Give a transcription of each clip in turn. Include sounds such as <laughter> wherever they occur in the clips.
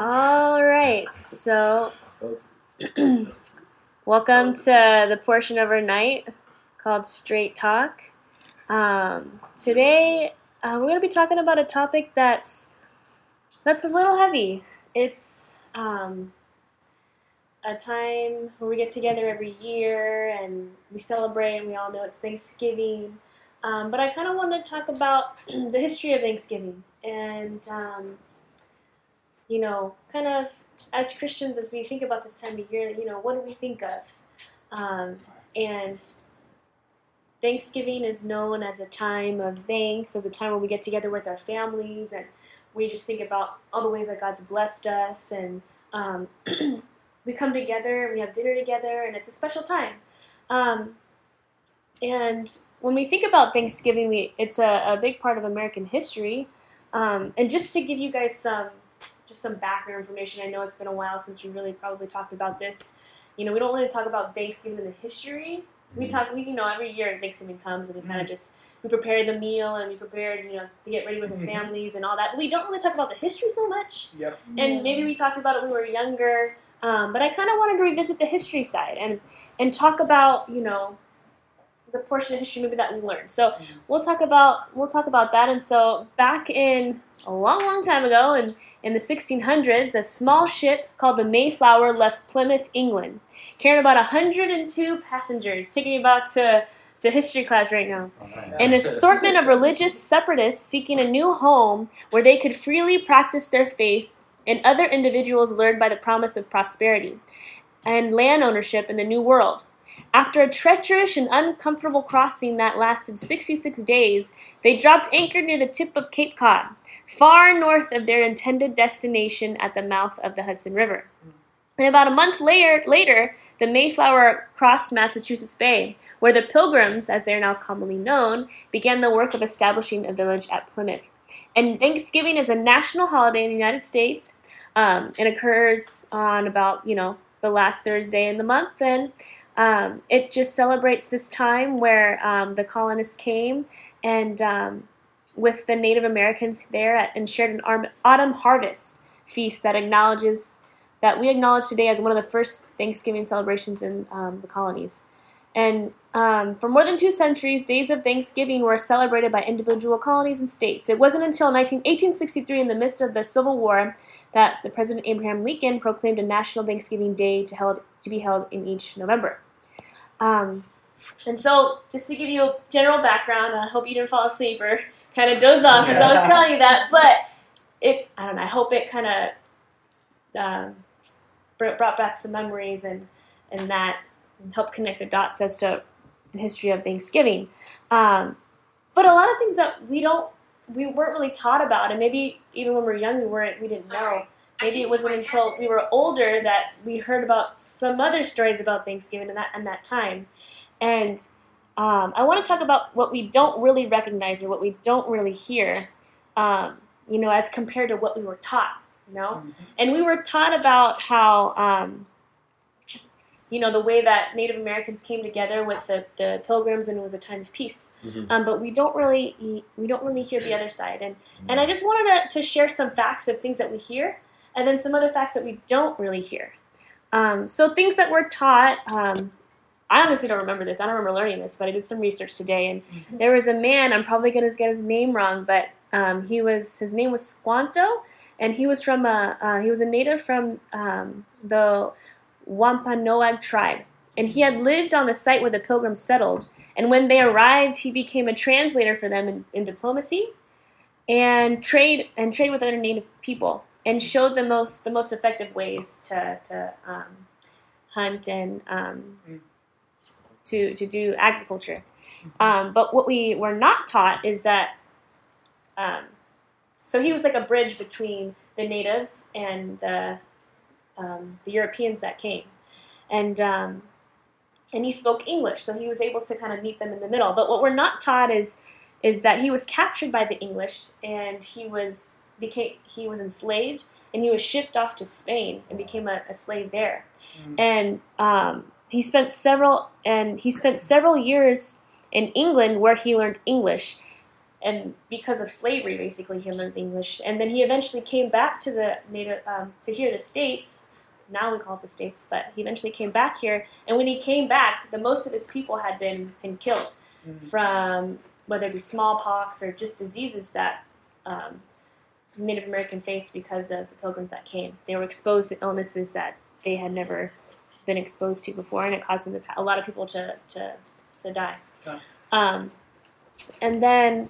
All right, so <clears throat> welcome to the portion of our night called Straight Talk. Um, today, uh, we're going to be talking about a topic that's that's a little heavy. It's um, a time where we get together every year and we celebrate, and we all know it's Thanksgiving. Um, but I kind of want to talk about <clears throat> the history of Thanksgiving and, um, you know, kind of as Christians, as we think about this time of year, you know, what do we think of? Um, and Thanksgiving is known as a time of thanks, as a time when we get together with our families and we just think about all the ways that God's blessed us and um, <clears throat> we come together and we have dinner together and it's a special time. Um, and when we think about Thanksgiving, we, it's a, a big part of American history. Um, and just to give you guys some just some background information, I know it's been a while since we really probably talked about this. You know, we don't really talk about Thanksgiving and the history. We Mm-hmm. talk, we you know, every year Thanksgiving comes and we kind of just we prepare the meal and we prepare, you know to get ready with our Mhm. families and all that. But we don't really talk about the history so much Yep. and maybe we talked about it when we were younger. Um, but I kind of wanted to revisit the history side and and talk about you know the portion of history maybe that we learned. So we'll talk about we'll talk about that. And so back in a long, long time ago, in in the 1600s, a small ship called the Mayflower left Plymouth, England, carrying about 102 passengers. Taking you back to to history class right now an assortment of religious separatists seeking a new home where they could freely practice their faith, and other individuals lured by the promise of prosperity and land ownership in the New World. After a treacherous and uncomfortable crossing that lasted 66 days, they dropped anchor near the tip of Cape Cod, far north of their intended destination at the mouth of the Hudson River. And about a month later, later, the Mayflower crossed Massachusetts Bay, where the Pilgrims, as they are now commonly known, began the work of establishing a village at Plymouth. And Thanksgiving is a national holiday in the United States. Um, it occurs on about, you know, the last Thursday in the month, and um, it just celebrates this time where um, the colonists came and um, with the Native Americans there at, and shared an arm, autumn harvest feast that acknowledges that we acknowledge today as one of the first Thanksgiving celebrations in um, the colonies. And um, for more than two centuries, days of Thanksgiving were celebrated by individual colonies and states. It wasn't until 19, 1863, in the midst of the Civil War, that the President Abraham Lincoln proclaimed a National Thanksgiving Day to, held, to be held in each November. Um, and so, just to give you a general background, I hope you didn't fall asleep or kind of doze off as I was telling you that, but it, I don't know, I hope it kind of um, brought back some memories and, and that and helped connect the dots as to the history of Thanksgiving. Um, but a lot of things that we don't, we weren't really taught about, and maybe even when we were young, we weren't, we didn't Sorry. know. Maybe it wasn't until we were older that we heard about some other stories about Thanksgiving and that and that time. And um, I want to talk about what we don't really recognize or what we don't really hear, um, you know, as compared to what we were taught. You know, and we were taught about how um, you know the way that Native Americans came together with the, the Pilgrims and it was a time of peace. Mhm. Um, but we don't really we don't really hear the other side, and and I just wanted to, to share some facts of things that we hear, and then some other facts that we don't really hear. Um, so things that we're taught. Um, I honestly don't remember this. I don't remember learning this, but I did some research today, and there was a man. I'm probably gonna get his name wrong, but um, he was his name was Squanto, and he was from a uh, he was a native from um, the Wampanoag tribe, and he had lived on the site where the Pilgrims settled. And when they arrived, he became a translator for them in, in diplomacy and trade and trade with other native people, and showed the most the most effective ways to to um, hunt and um, to to do agriculture. Um, but what we were not taught is that. Um, so he was like a bridge between the natives and the um, the Europeans that came, and um, and he spoke English, so he was able to kind of meet them in the middle. But what we're not taught is is that he was captured by the English and he was became he was enslaved and he was shipped off to Spain and became a, a slave there, Mm. and um, he spent several and he spent several years in England where he learned English. and because of slavery, basically, he learned English. And then he eventually came back to the native um, to here, the states. Now we call it the states, but he eventually came back here. And when he came back, the most of his people had been been killed Mhm. from whether it be smallpox or just diseases that um, Native American faced because of the pilgrims that came. They were exposed to illnesses that they had never been exposed to before, and it caused them to, a lot of people to to, to die. Yeah. Um, and then,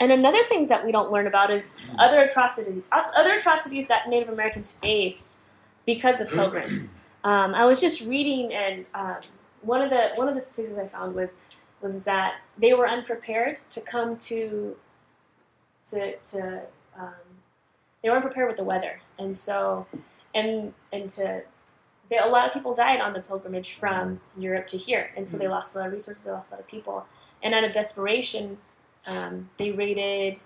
and another things that we don't learn about is other atrocities, us- other atrocities that Native Americans faced because of pilgrims. <clears throat> Um, I was just reading, and um, one of the one of the statistics I found was was that they were unprepared to come to to to um, they weren't prepared with the weather, and so and and to they, a lot of people died on the pilgrimage from Europe to here, and so they lost a lot of resources, they lost a lot of people, and out of desperation, um, they raided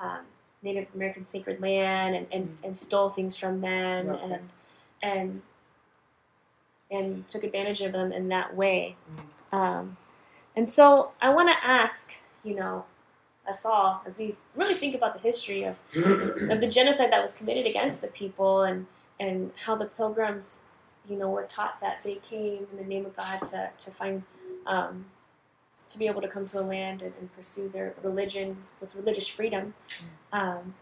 um, Native American sacred land and, and, and stole things from them Okay. and and and took advantage of them in that way. Um, and so I want to ask, you know, us all as we really think about the history of, <clears throat> of the genocide that was committed against the people and and how the pilgrims, you know, were taught that they came in the name of God to, to find um, to be able to come to a land and, and pursue their religion with religious freedom. Um,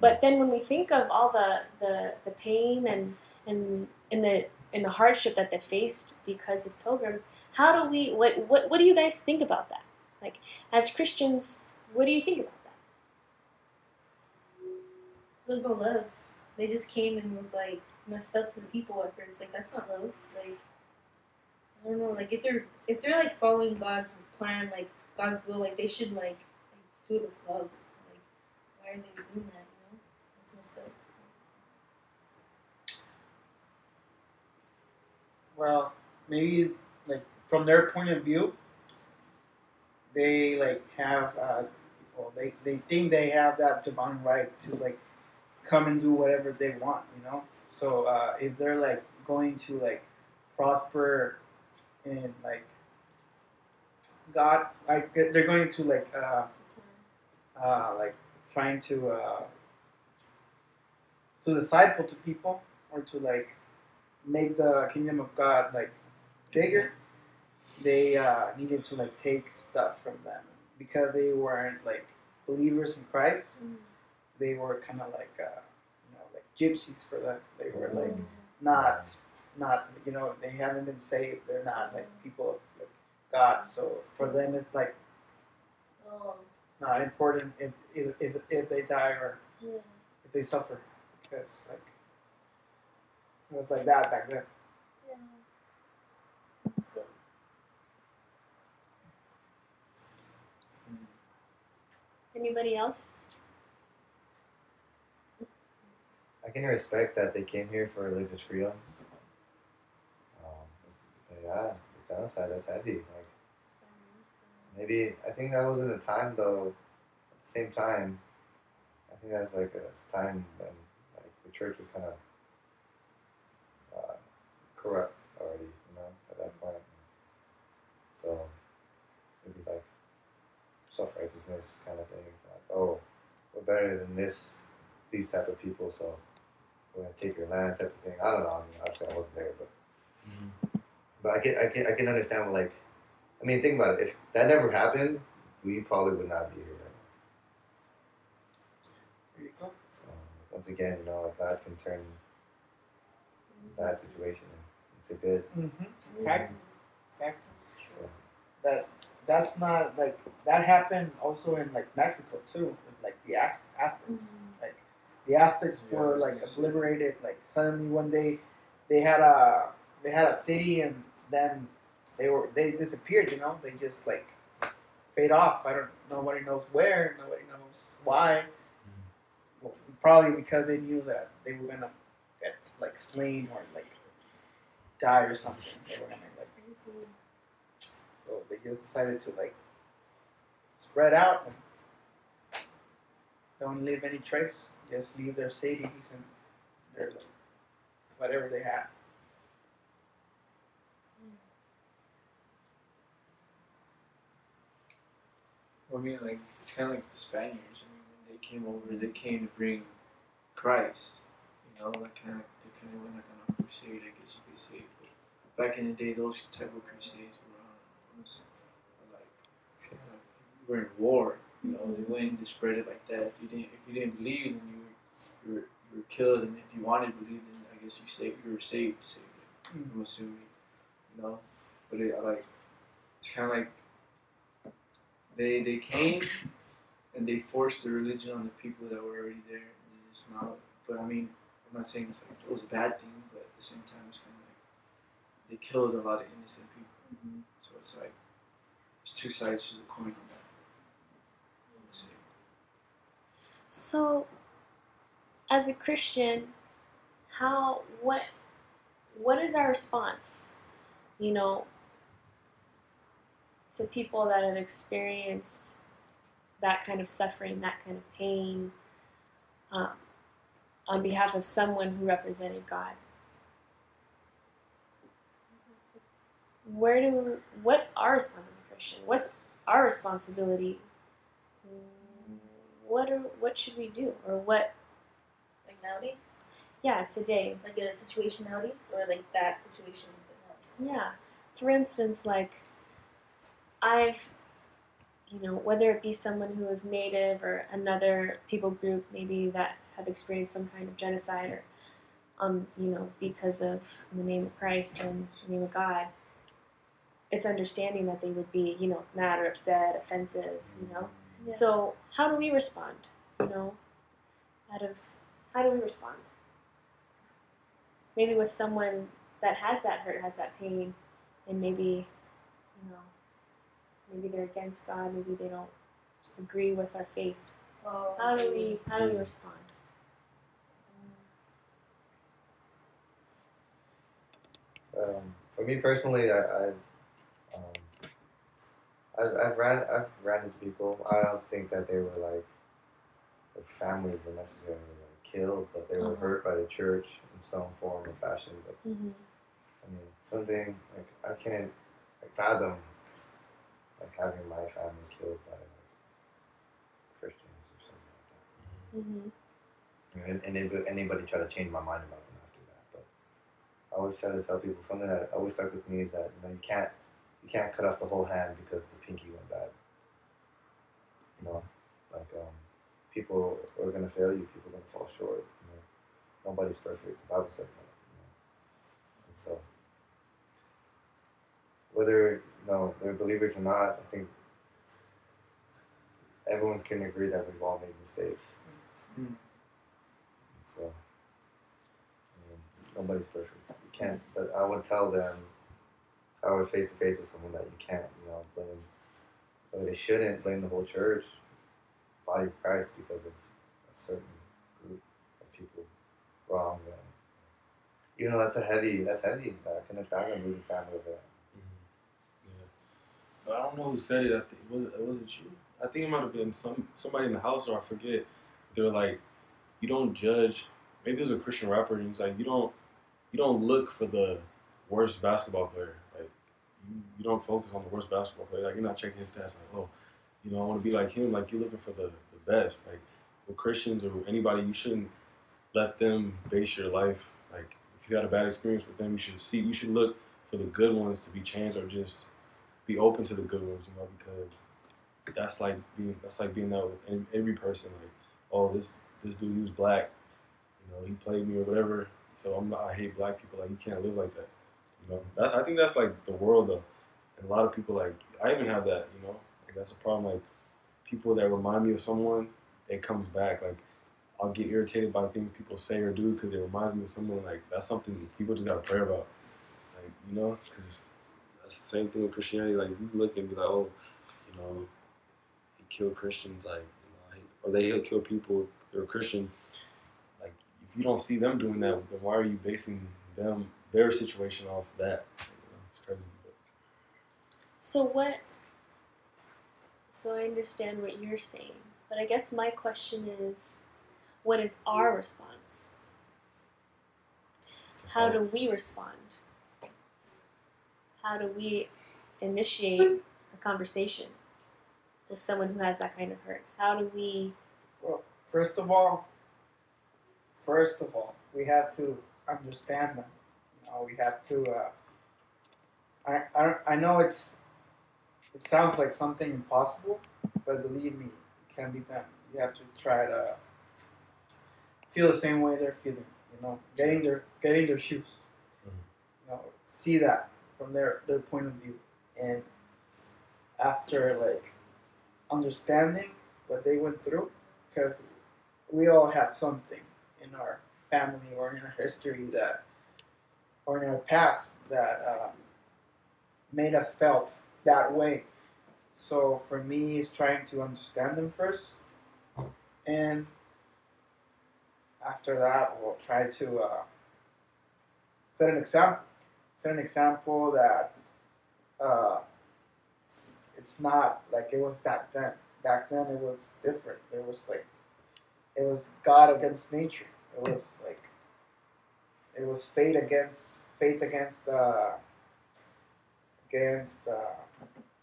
but then when we think of all the, the, the pain and and in the in the hardship that they faced because of pilgrims, how do we what, what what do you guys think about that? Like as Christians, what do you think about that? There was no love. They just came and was like messed up to the people at first. Like that's not love. Like I don't know. Like if they're if they're like following God's plan, like God's will, like they should like, like do it with love. Like why are they doing that? You know, it's messed up. Well, maybe like from their point of view, they like have uh, well, they they think they have that divine right to like come and do whatever they want, you know. So uh, if they're like going to like prosper in like God, like they're going to like uh, uh, like trying to uh, to disciple to people or to like make the kingdom of God like bigger, they uh, needed to like take stuff from them because they weren't like believers in Christ. They were kind of like uh, you know like gypsies for them. They were like not not you know they haven't been saved. They're not like people of like, God. So for them it's like Oh, not important if if, if, if they die or yeah. if they suffer because like it was like that back then. Anybody else? I can respect that they came here for religious freedom. Um, yeah, the genocide that's heavy. Like maybe I think that wasn't a time though. At the same time, I think that's like a time when like the church was kind of uh, corrupt already, you know, at that point. So self righteousness kind of thing. Like, oh, we're better than this, these type of people, so we're gonna take your land type of thing. I don't know. I mean, obviously I wasn't there, but but I can I can I can understand what like I mean think about it. If that never happened, we probably would not be here right now. There you go. So once again, you know, God can turn bad situation into good. Mm-hmm. Exactly. Exactly. So That that's not like that happened also in like Mexico too, with like the Az- Aztecs. Mm-hmm. Like the Aztecs Yeah, were like gonna obliterated. Like suddenly one day they had a they had a city and then they were they disappeared. You know, they just like fade off. I don't. Nobody knows where. Nobody knows why. Mm-hmm. Well, probably because they knew that they were gonna get like slain or like die or something. They were gonna like so they just decided to like spread out and don't leave any trace. Just leave their cities and their like, whatever they had. I mean, like it's kind of like the Spaniards. I mean, when they came over, they came to bring Christ. You know, like kind of they kind of went like on a crusade, I guess you could say. But back in the day, those type of crusades was like kind of were in war. You know, they went and spread it like that. You didn't if you didn't believe, then you were you were, you were killed, and if you wanted to believe, then I guess you saved you were saved. saved mm. I'm assuming, you know. But it, like it's kind of like they they came and they forced the religion on the people that were already there. And it's not. But I mean, I'm not saying it's like it was a bad thing, but at the same time, it's kind of like they killed a lot of innocent people. Mm-hmm. So it's like there's two sides to the coin on that. So, as a Christian, how what what is our response? You know, to people that have experienced that kind of suffering, that kind of pain, um, on behalf of someone who represented God. Where do what's our response as a Christian? What's our responsibility? What are what should we do, or what? Like nowadays, Yeah, today. like a situation nowadays, or like that situation. Yeah. For instance, like I've, you know, whether it be someone who is native or another people group maybe that have experienced some kind of genocide or, um, you know, because of the name of Christ or the name of God, it's understanding that they would be, you know, mad or upset, offensive, you know. Yeah. So how do we respond? You know, out of how do we respond? Maybe with someone that has that hurt, has that pain, and maybe, you know, maybe they're against God, maybe they don't agree with our faith. Oh, How do we how do we respond? Um, for me personally, I, I've, I've, I've ran, I've ran into people. I don't think that they were like, their families were necessarily like killed, but they were Uh-huh. hurt by the church in some form or fashion. But Mm-hmm. I mean, something like I can't like fathom like having my family killed by like Christians or something like that. Mm-hmm. And, and anybody, try to change my mind about them after that. But I always try to tell people something that always stuck with me is that you know you can't you can't cut off the whole hand because the pinky went bad. You know, like um, people are gonna fail you. People are gonna fall short. You know, nobody's perfect. The Bible says that. You know, and so whether you know they're believers or not, I think everyone can agree that we've all made mistakes. Mm. So, I mean, nobody's perfect. You can't, but I would tell them, if I was face to face with someone that you can't, you know, blame, or they shouldn't blame the whole church, body of Christ, because of a certain group of people wrong them. You know, that's a heavy, that's heavy. I couldn't fathom losing family over that. Mm-hmm. Yeah. But I don't know who said it. I think was it wasn't you? I think it might have been some somebody in the house or I forget. They were like, you don't judge. Maybe it was a Christian rapper. And he was like, you don't you don't look for the worst basketball player. You, you don't focus on the worst basketball player. Like you're not checking his stats. Like oh, you know I want to be like him. Like you're looking for the the best. Like with Christians or anybody, you shouldn't let them base your life. Like if you had a bad experience with them, you should see. You should look for the good ones to be changed or just be open to the good ones, you know, because that's like being that's like being that with every person. Like, oh, this this dude he was black, you know, he played me or whatever. So I'm not, I hate black people. Like you can't live like that, you know. That's I think that's like the world of, and a lot of people like I even have that, you know. Like that's a problem. Like people that remind me of someone, it comes back. Like I'll get irritated by things people say or do because it reminds me of someone. Like that's something people just gotta pray about. Like you know, because that's the same thing with Christianity. Like you look and be like, oh, you know, he killed Christians, like, you know, or they he'll kill people that are Christian. Like, if you don't see them doing that, then why are you basing them their situation off that? You know, it's crazy. So what? So I understand what you're saying, but I guess my question is, what is our response? How do we respond? How do we initiate a conversation with someone who has that kind of hurt? How do we? Well, First of all, first of all, we have to understand them. We have to. Uh, I, I I know it's. It sounds like something impossible, but believe me, it can be done. You have to try to feel the same way they're feeling. You know, getting their getting their shoes. Mhm. You know, see that from their their point of view, and after like understanding what they went through, because we all have something in our family or in our history that, or in our past that uh, made us felt that way. So for me, it's trying to understand them first, and after that, we'll try to uh, set an example. Set an example that uh, it's, it's not like it was back then. Back then, it was different. There was like it was God against nature. It was it was fate against faith against uh, against uh,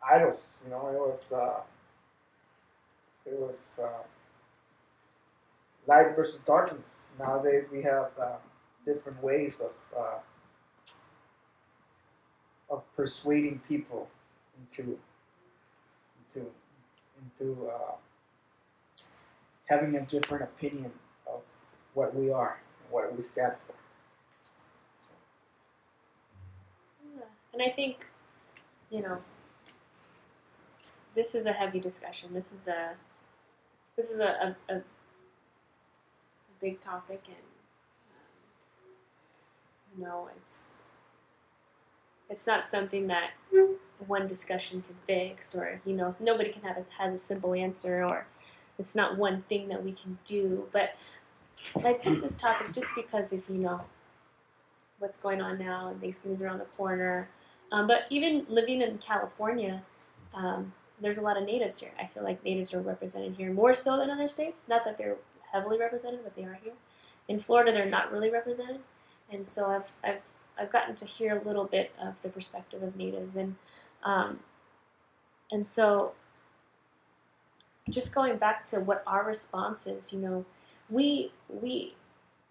idols. You know, it was uh, it was uh, light versus darkness. Nowadays, we have uh, different ways of uh, of persuading people into into into having a different opinion of what we are and what we stand for. Yeah. And I think, you know, this is a heavy discussion. This is a this is a a, a, big topic, and um, you know, it's it's not something that one discussion can fix, or you know, nobody can have a, has a simple answer, or it's not one thing that we can do. But I picked this topic just because if you know what's going on now and Thanksgiving's around the corner. Um, but even living in California, um, there's a lot of natives here. I feel like natives are represented here more so than other states. Not that they're heavily represented, but they are here. In Florida, they're not really represented, and so I've I've I've gotten to hear a little bit of the perspective of natives, and um, and so just going back to what our response is, you know, we we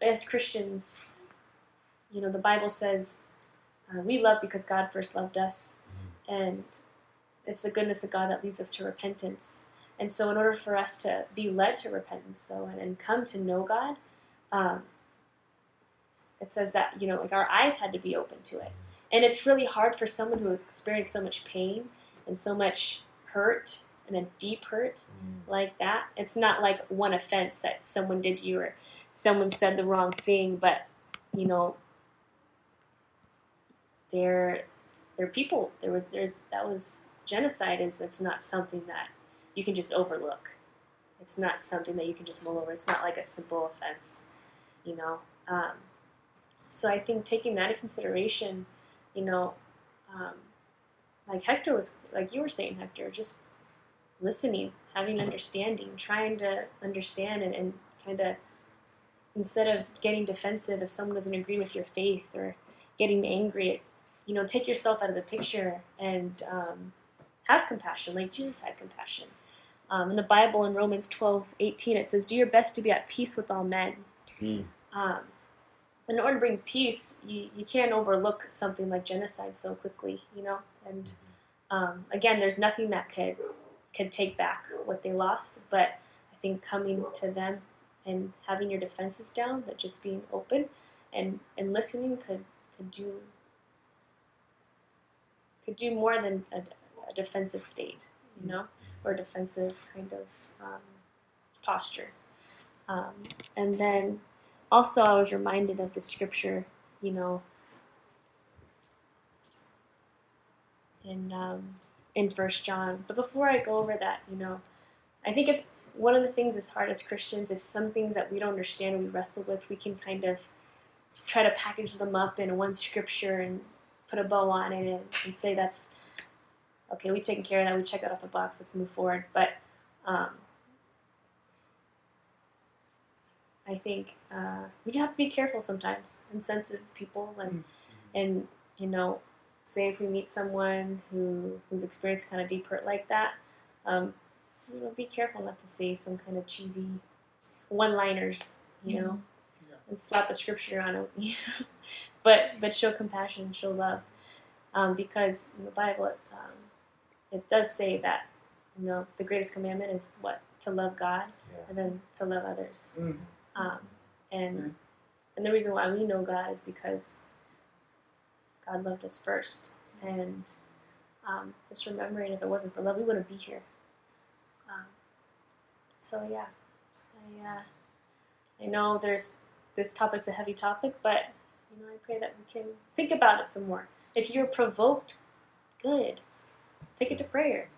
as Christians, you know, the Bible says uh, we love because God first loved us, and it's the goodness of God that leads us to repentance. And so, in order for us to be led to repentance, though, and, and come to know God, um, it says that you know, like our eyes had to be open to it. And it's really hard for someone who has experienced so much pain and so much hurt and a deep hurt like that. It's not like one offense that someone did to you or someone said the wrong thing, but you know, they're they're people. There was there's that was genocide is it's not something that you can just overlook. It's not something that you can just mull over. It's not like a simple offense, you know. Um, so I think taking that into consideration, you know, um, like Hector was, like you were saying, Hector, just listening, having understanding, trying to understand and, and kind of instead of getting defensive if someone doesn't agree with your faith or getting angry, you know, take yourself out of the picture and um, have compassion, like Jesus had compassion. Um, in the Bible, in Romans 12, 18, it says, Do your best to be at peace with all men. Mm. Um, in order to bring peace, you, you can't overlook something like genocide so quickly, you know? And um, again, there's nothing that could could take back what they lost, but I think coming to them and having your defenses down, but just being open and, and listening could, could do could do more than a, a defensive state, you know, or defensive kind of um, posture. Um, and then also, I was reminded of the scripture, you know, in um, in First John. But before I go over that, you know, I think it's one of the things as hard as Christians. If some things that we don't understand and we wrestle with, we can kind of try to package them up in one scripture and put a bow on it and, and say that's okay. We've taken care of that. We check that off the box. Let's move forward. But um, I think uh, we just have to be careful sometimes and sensitive people and and you know say if we meet someone who who's experienced kind of deep hurt like that um, you know, be careful not to say some kind of cheesy one-liners, you know, Yeah. and slap a scripture on it. <laughs> You know? But but show compassion, show love, um, because in the Bible it, um, it does say that you know the greatest commandment is what to love God Yeah. and then to love others. Mm. Um, and Mhm. and the reason why we know God is because God loved us first. And um, just remembering if it wasn't for love, we wouldn't be here. Um, so yeah, I uh, I know there's this topic's a heavy topic, but you know I pray that we can think about it some more. If you're provoked, good, take it to prayer.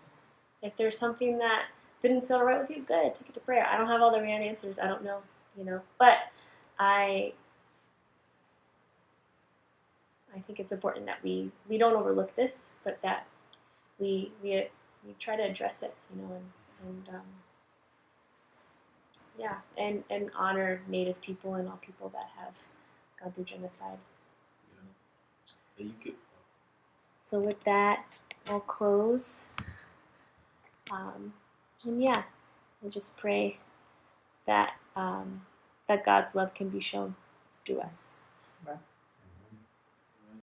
If there's something that didn't settle right with you, good, take it to prayer. I don't have all the right answers. I don't know, you know, but I I think it's important that we we don't overlook this, but that we we we try to address it, you know, and and um, yeah, and and honor Native people and all people that have gone through genocide. Yeah, you could. So with that, I'll close. Um, and yeah, and just pray that um, that God's love can be shown to us.